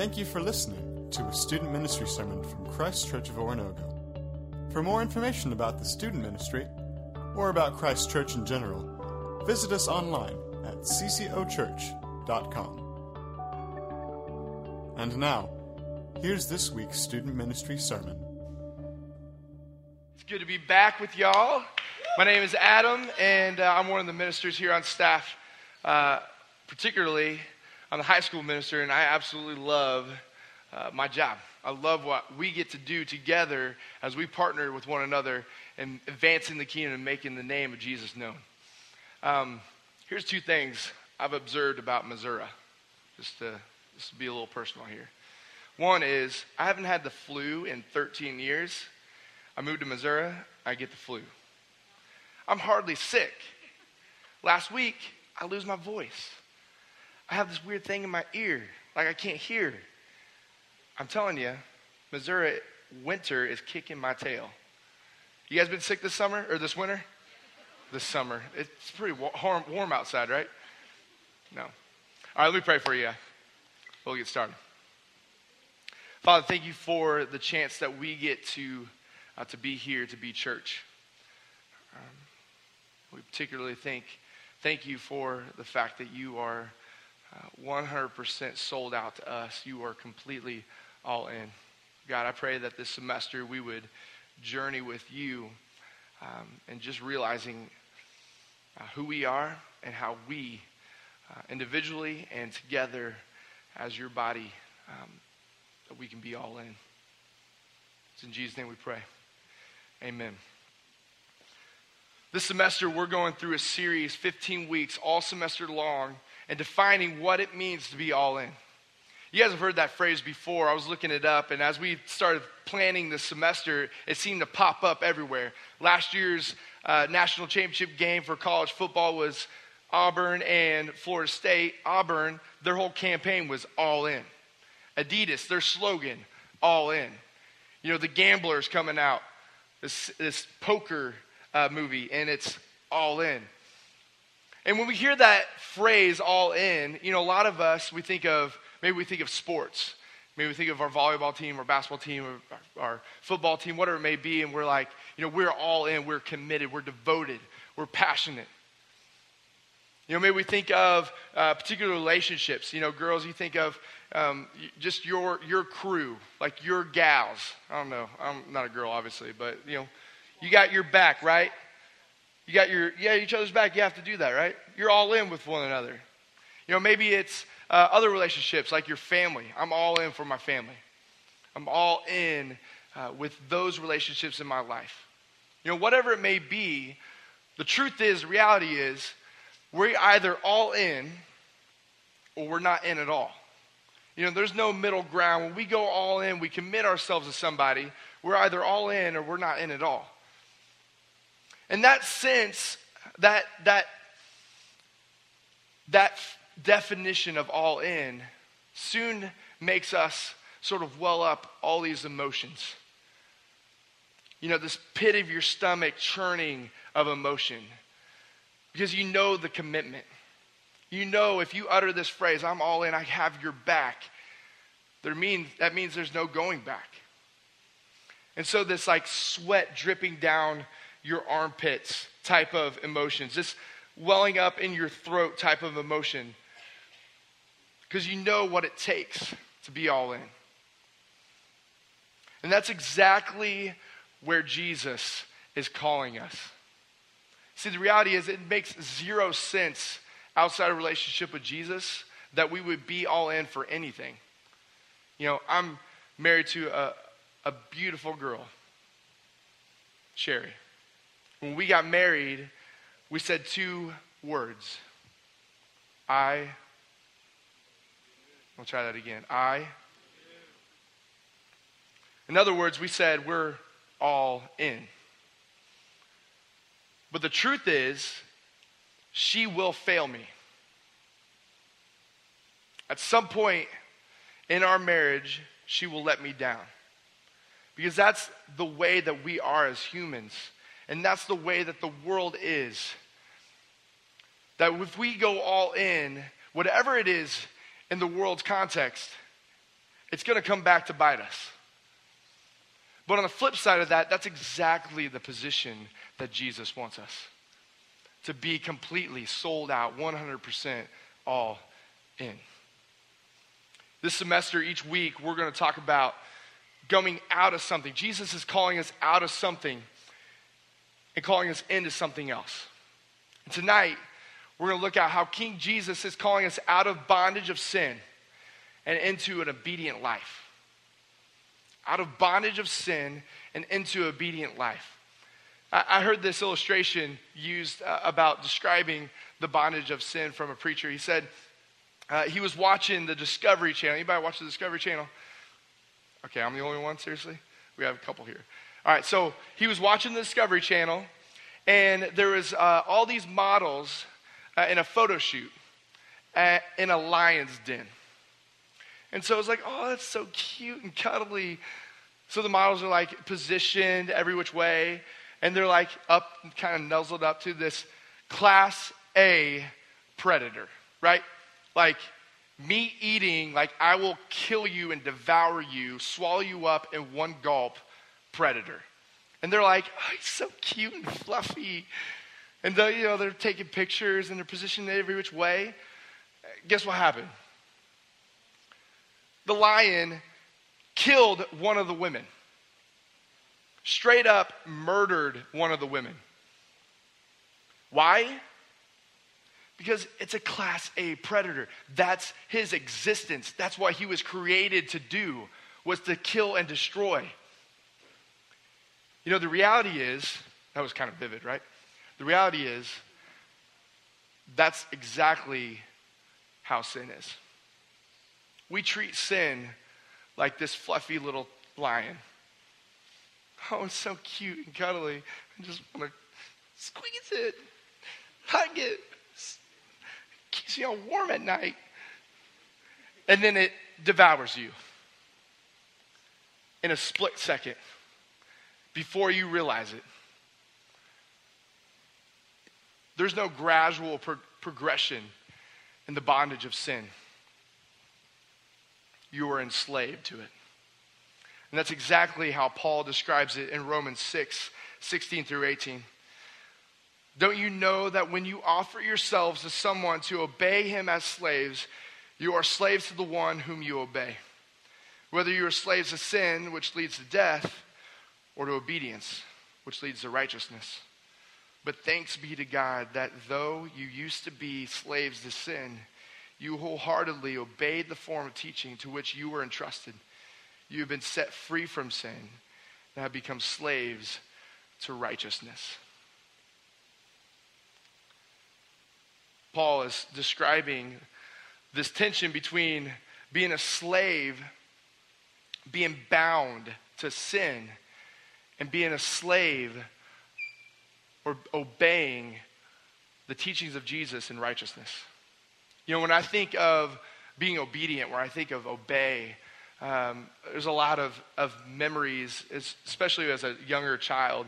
Thank you for listening to a student ministry sermon from Christ Church of Oronogo. For more information about the student ministry, or about Christ Church in general, visit us online at ccochurch.com. And now, here's this week's student ministry sermon. It's good to be back with y'all. My name is Adam, and uh, I'm one of the ministers here on staff, uh, particularly I'm the high school minister, and I absolutely love uh, my job. I love what we get to do together as we partner with one another in advancing the kingdom and making the name of Jesus known. Um, here's two things I've observed about Missouri, just to, just to be a little personal here. One is I haven't had the flu in 13 years. I moved to Missouri, I get the flu. I'm hardly sick. Last week, I lose my voice. I have this weird thing in my ear, like I can't hear. I'm telling you, Missouri winter is kicking my tail. You guys been sick this summer or this winter? This summer. It's pretty warm, warm outside, right? No. All right, let me pray for you. We'll get started. Father, thank you for the chance that we get to, uh, to be here, to be church. Um, we particularly think, thank you for the fact that you are 100% sold out to us. You are completely all in. God, I pray that this semester we would journey with you um, and just realizing uh, who we are and how we, uh, individually and together as your body, um, that we can be all in. It's in Jesus' name we pray. Amen. This semester, we're going through a series, 15 weeks, all semester long and defining what it means to be all in. You guys have heard that phrase before. I was looking it up, and as we started planning the semester, it seemed to pop up everywhere. Last year's uh, national championship game for college football was Auburn and Florida State. Auburn, their whole campaign was all in. Adidas, their slogan, all in. You know, the gamblers coming out, this, this poker uh, movie, and it's all in. And when we hear that phrase all in, you know, a lot of us, we think of, maybe we think of sports. Maybe we think of our volleyball team or basketball team or our football team, whatever it may be, and we're like, you know, we're all in, we're committed, we're devoted, we're passionate. You know, maybe we think of uh, particular relationships. You know, girls, you think of um, just your your crew, like your gals. I don't know. I'm not a girl, obviously, but you know, you got your back, right? You got your, yeah, each other's back. You have to do that, right? You're all in with one another. You know, maybe it's uh, other relationships like your family. I'm all in for my family. I'm all in uh, with those relationships in my life. You know, whatever it may be, the truth is, reality is, we're either all in or we're not in at all. You know, there's no middle ground. When we go all in, we commit ourselves to somebody, we're either all in or we're not in at all. And that sense, that, that, that definition of all in soon makes us sort of well up all these emotions. You know, this pit of your stomach churning of emotion because you know the commitment. You know, if you utter this phrase, I'm all in, I have your back, there mean, that means there's no going back. And so, this like sweat dripping down your armpits type of emotions, this welling up in your throat type of emotion. Because you know what it takes to be all in. And that's exactly where Jesus is calling us. See, the reality is, it makes zero sense outside a relationship with Jesus that we would be all in for anything. You know, I'm married to a, a beautiful girl, Sherry. When we got married, we said two words I. We'll try that again. I. In other words, we said we're all in. But the truth is, she will fail me. At some point in our marriage, she will let me down. Because that's the way that we are as humans. And that's the way that the world is. That if we go all in, whatever it is in the world's context, it's going to come back to bite us. But on the flip side of that, that's exactly the position that Jesus wants us to be completely sold out, 100% all in. This semester, each week, we're going to talk about going out of something. Jesus is calling us out of something and calling us into something else. And tonight, we're going to look at how King Jesus is calling us out of bondage of sin and into an obedient life. Out of bondage of sin and into obedient life. I, heard this illustration used uh, about describing the bondage of sin from a preacher. He said uh, he was watching the Discovery Channel. Anybody watch the Discovery Channel? Okay, I'm the only one, seriously? We have a couple here. All right, so he was watching the Discovery Channel, and there was uh, all these models uh, in a photo shoot at, in a lion's den. And so it was like, oh, that's so cute and cuddly. So the models are like positioned every which way, and they're like up, kind of nuzzled up to this class A predator, right? Like meat eating, like I will kill you and devour you, swallow you up in one gulp predator. And they're like, oh, he's so cute and fluffy. And the, you know, they're taking pictures and they're positioned every which way. Guess what happened? The lion killed one of the women. Straight up murdered one of the women. Why? Because it's a class A predator. That's his existence. That's what he was created to do, was to kill and destroy. You know, the reality is, that was kind of vivid, right? The reality is, that's exactly how sin is. We treat sin like this fluffy little lion. Oh, it's so cute and cuddly. I just want to squeeze it, hug it, keeps you all warm at night. And then it devours you in a split second before you realize it. There's no gradual pro- progression in the bondage of sin. You are enslaved to it. And that's exactly how Paul describes it in Romans 6 16 through 18. Don't you know that when you offer yourselves to someone to obey him as slaves, you are slaves to the one whom you obey? Whether you are slaves to sin, which leads to death, or to obedience, which leads to righteousness. But thanks be to God that though you used to be slaves to sin, you wholeheartedly obeyed the form of teaching to which you were entrusted. You have been set free from sin and have become slaves to righteousness. Paul is describing this tension between being a slave, being bound to sin, and being a slave or obeying the teachings of Jesus in righteousness. You know, when I think of being obedient, where I think of obey, um, there's a lot of, of memories, especially as a younger child,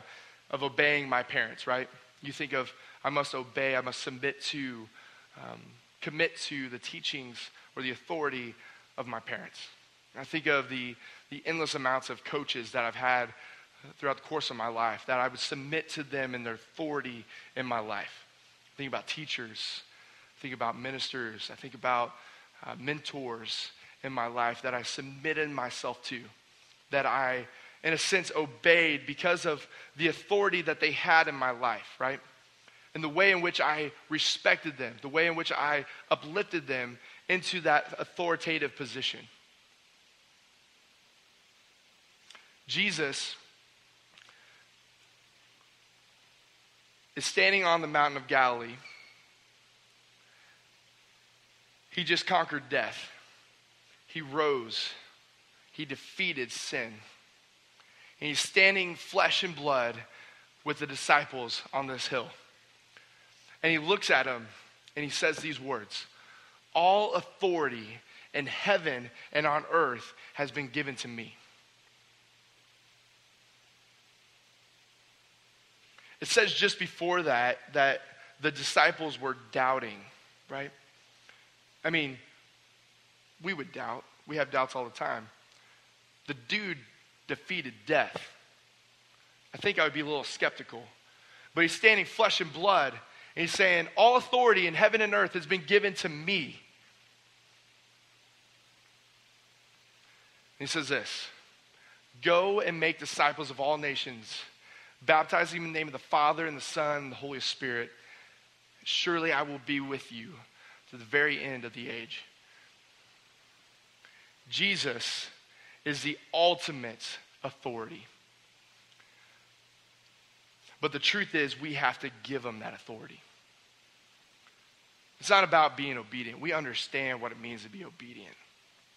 of obeying my parents, right? You think of, I must obey, I must submit to, um, commit to the teachings or the authority of my parents. I think of the, the endless amounts of coaches that I've had throughout the course of my life, that I would submit to them and their authority in my life. I think about teachers, I think about ministers, I think about uh, mentors in my life that I submitted myself to, that I, in a sense, obeyed because of the authority that they had in my life, right? And the way in which I respected them, the way in which I uplifted them into that authoritative position. Jesus is standing on the mountain of Galilee. He just conquered death. He rose. He defeated sin. And he's standing flesh and blood with the disciples on this hill. And he looks at them and he says these words All authority in heaven and on earth has been given to me. It says just before that that the disciples were doubting, right? I mean, we would doubt. We have doubts all the time. the dude defeated death. I think I would be a little skeptical. But he's standing flesh and blood, and he's saying, All authority in heaven and earth has been given to me. he says this Go and make disciples of all nations, baptizing them in the name of the Father and the Son and the Holy Spirit. Surely I will be with you to the very end of the age. Jesus is the ultimate authority. But the truth is, we have to give him that authority. It's not about being obedient. We understand what it means to be obedient,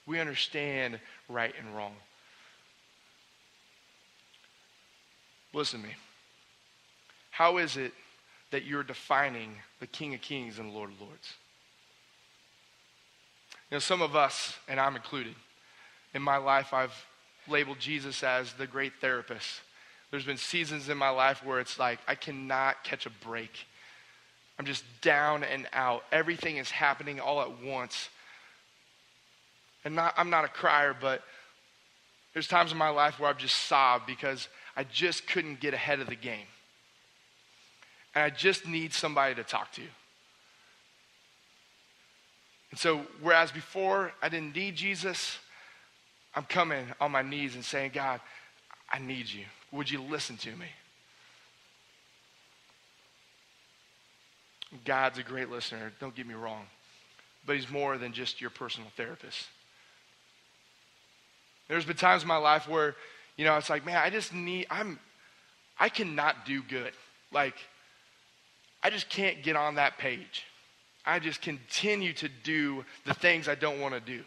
we understand right and wrong. Listen to me. How is it that you're defining the King of Kings and Lord of Lords? You know, some of us, and I'm included, in my life, I've labeled Jesus as the great therapist. There's been seasons in my life where it's like I cannot catch a break. I'm just down and out. Everything is happening all at once. And not, I'm not a crier, but there's times in my life where I've just sobbed because I just couldn't get ahead of the game. And I just need somebody to talk to. And so, whereas before I didn't need Jesus, I'm coming on my knees and saying, God, I need you. Would you listen to me? God's a great listener, don't get me wrong, but He's more than just your personal therapist. There's been times in my life where, you know, it's like, man, I just need, I'm, I cannot do good. Like, I just can't get on that page. I just continue to do the things I don't want to do.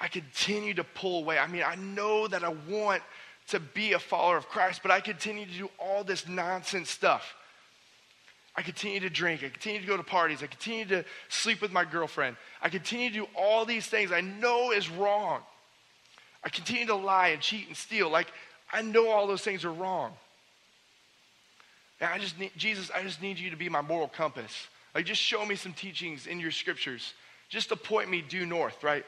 I continue to pull away. I mean, I know that I want to be a follower of Christ, but I continue to do all this nonsense stuff. I continue to drink. I continue to go to parties. I continue to sleep with my girlfriend. I continue to do all these things I know is wrong. I continue to lie and cheat and steal. Like, I know all those things are wrong. And I just need, Jesus, I just need you to be my moral compass. Like, just show me some teachings in your scriptures. Just to point me due north, right?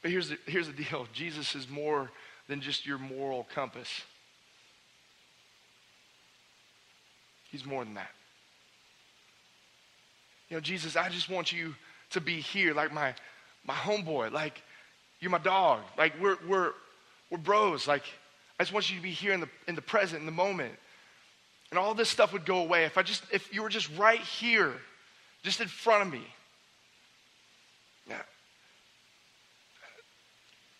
But here's the, here's the deal Jesus is more than just your moral compass, He's more than that. You know, Jesus, I just want you to be here like my, my homeboy, like you're my dog, like we're, we're, we're bros, like I just want you to be here in the, in the present, in the moment. And all this stuff would go away if I just, if you were just right here, just in front of me. Yeah.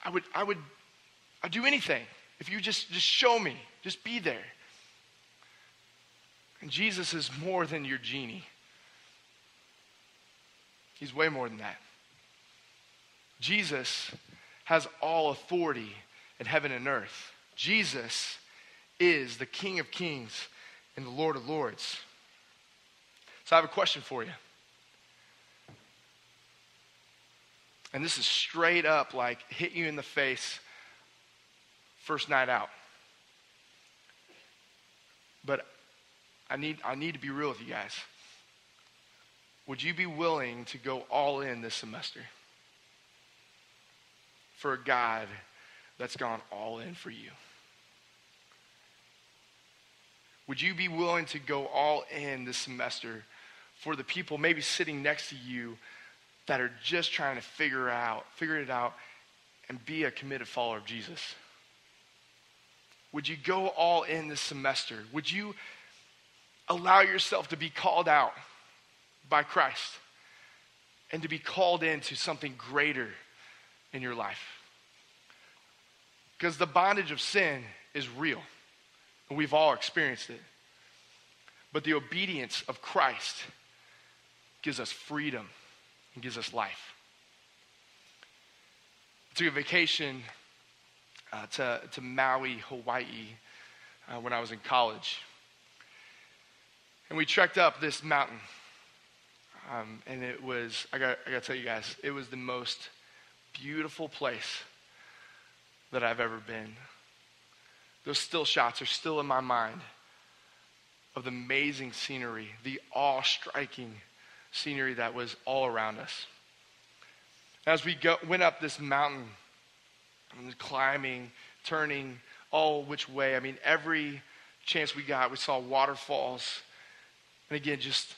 I would, I would, I'd do anything if you just, just show me, just be there. And Jesus is more than your genie. He's way more than that. Jesus has all authority in heaven and earth. Jesus is the King of kings and the Lord of lords. So I have a question for you. And this is straight up like hit you in the face first night out. But I need, I need to be real with you guys. Would you be willing to go all in this semester for a God that's gone all in for you? Would you be willing to go all in this semester for the people maybe sitting next to you that are just trying to figure out, figure it out, and be a committed follower of Jesus? Would you go all in this semester? Would you allow yourself to be called out by Christ and to be called into something greater in your life? Because the bondage of sin is real, and we've all experienced it. But the obedience of Christ gives us freedom and gives us life. I took a vacation uh, to, to Maui, Hawaii, uh, when I was in college. And we trekked up this mountain. Um, and it was, I got, I to tell you guys, it was the most beautiful place that I've ever been. Those still shots are still in my mind of the amazing scenery, the awe striking scenery that was all around us. As we go, went up this mountain, climbing, turning all which way, I mean, every chance we got, we saw waterfalls. And again, just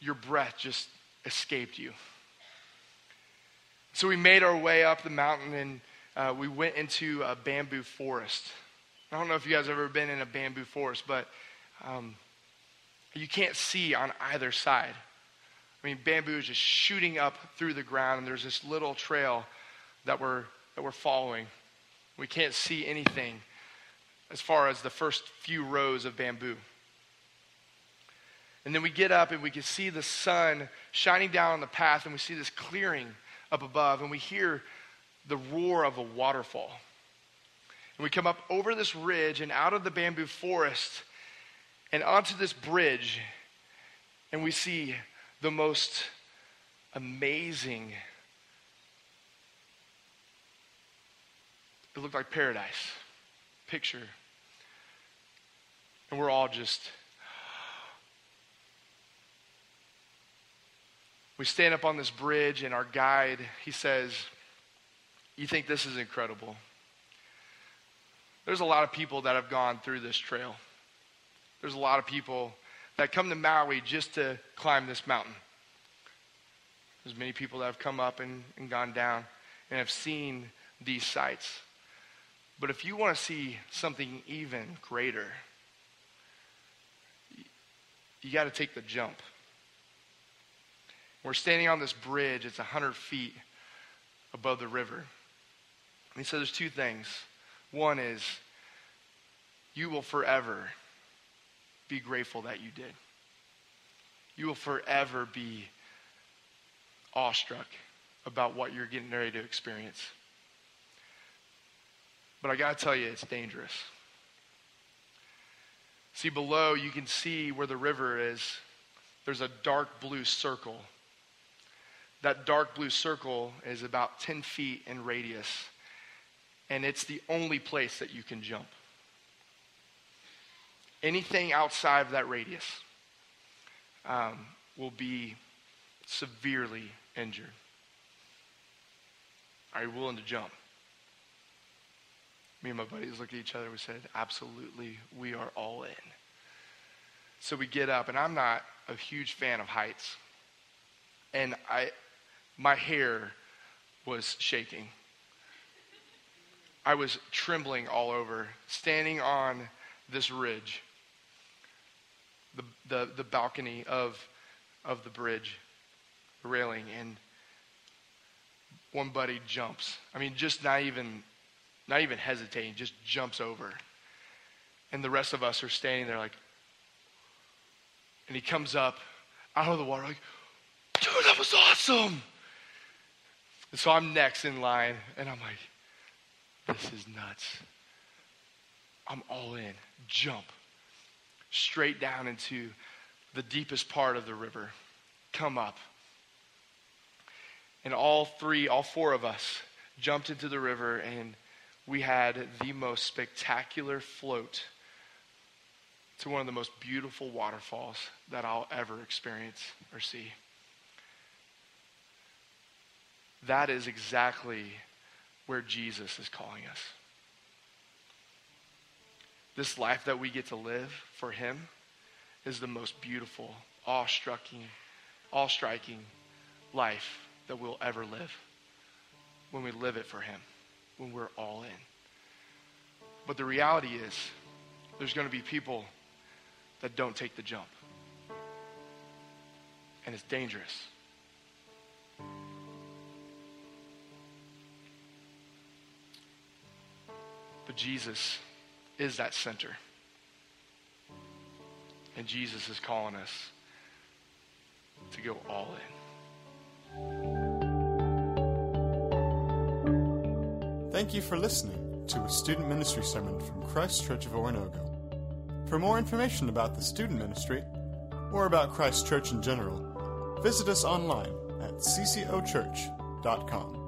your breath just escaped you. So we made our way up the mountain and uh, we went into a bamboo forest. I don't know if you guys have ever been in a bamboo forest, but um, you can't see on either side. I mean, bamboo is just shooting up through the ground, and there's this little trail that we're, that we're following. We can't see anything as far as the first few rows of bamboo. And then we get up and we can see the sun shining down on the path, and we see this clearing up above, and we hear the roar of a waterfall. And we come up over this ridge and out of the bamboo forest and onto this bridge, and we see the most amazing. It looked like paradise. Picture. And we're all just. We stand up on this bridge, and our guide, he says, You think this is incredible? There's a lot of people that have gone through this trail. There's a lot of people that come to Maui just to climb this mountain. There's many people that have come up and, and gone down and have seen these sights. But if you want to see something even greater, you got to take the jump. We're standing on this bridge, it's 100 feet above the river. And so there's two things. One is, you will forever be grateful that you did. You will forever be awestruck about what you're getting ready to experience. But I got to tell you, it's dangerous. See, below, you can see where the river is. There's a dark blue circle. That dark blue circle is about 10 feet in radius, and it's the only place that you can jump anything outside of that radius um, will be severely injured. Are you willing to jump? Me and my buddies looked at each other. We said, Absolutely, we are all in. So we get up, and I'm not a huge fan of heights. And I, my hair was shaking. I was trembling all over, standing on this ridge the, the, the balcony of, of the bridge the railing, and one buddy jumps. I mean, just not even, not even hesitating, just jumps over. And the rest of us are standing there like, and he comes up out of the water like, dude, that was awesome. And so I'm next in line, and I'm like, this is nuts. I'm all in. Jump straight down into the deepest part of the river. Come up. And all three, all four of us jumped into the river, and we had the most spectacular float to one of the most beautiful waterfalls that I'll ever experience or see. That is exactly where Jesus is calling us this life that we get to live for Him is the most beautiful, awe-striking, awe-striking life that we'll ever live when we live it for Him, when we're all in. But the reality is, there's going to be people that don't take the jump. And it's dangerous. But Jesus is that center. And Jesus is calling us to go all in. Thank you for listening to a student ministry sermon from Christ Church of Oronogo. For more information about the student ministry or about Christ Church in general, visit us online at ccochurch.com.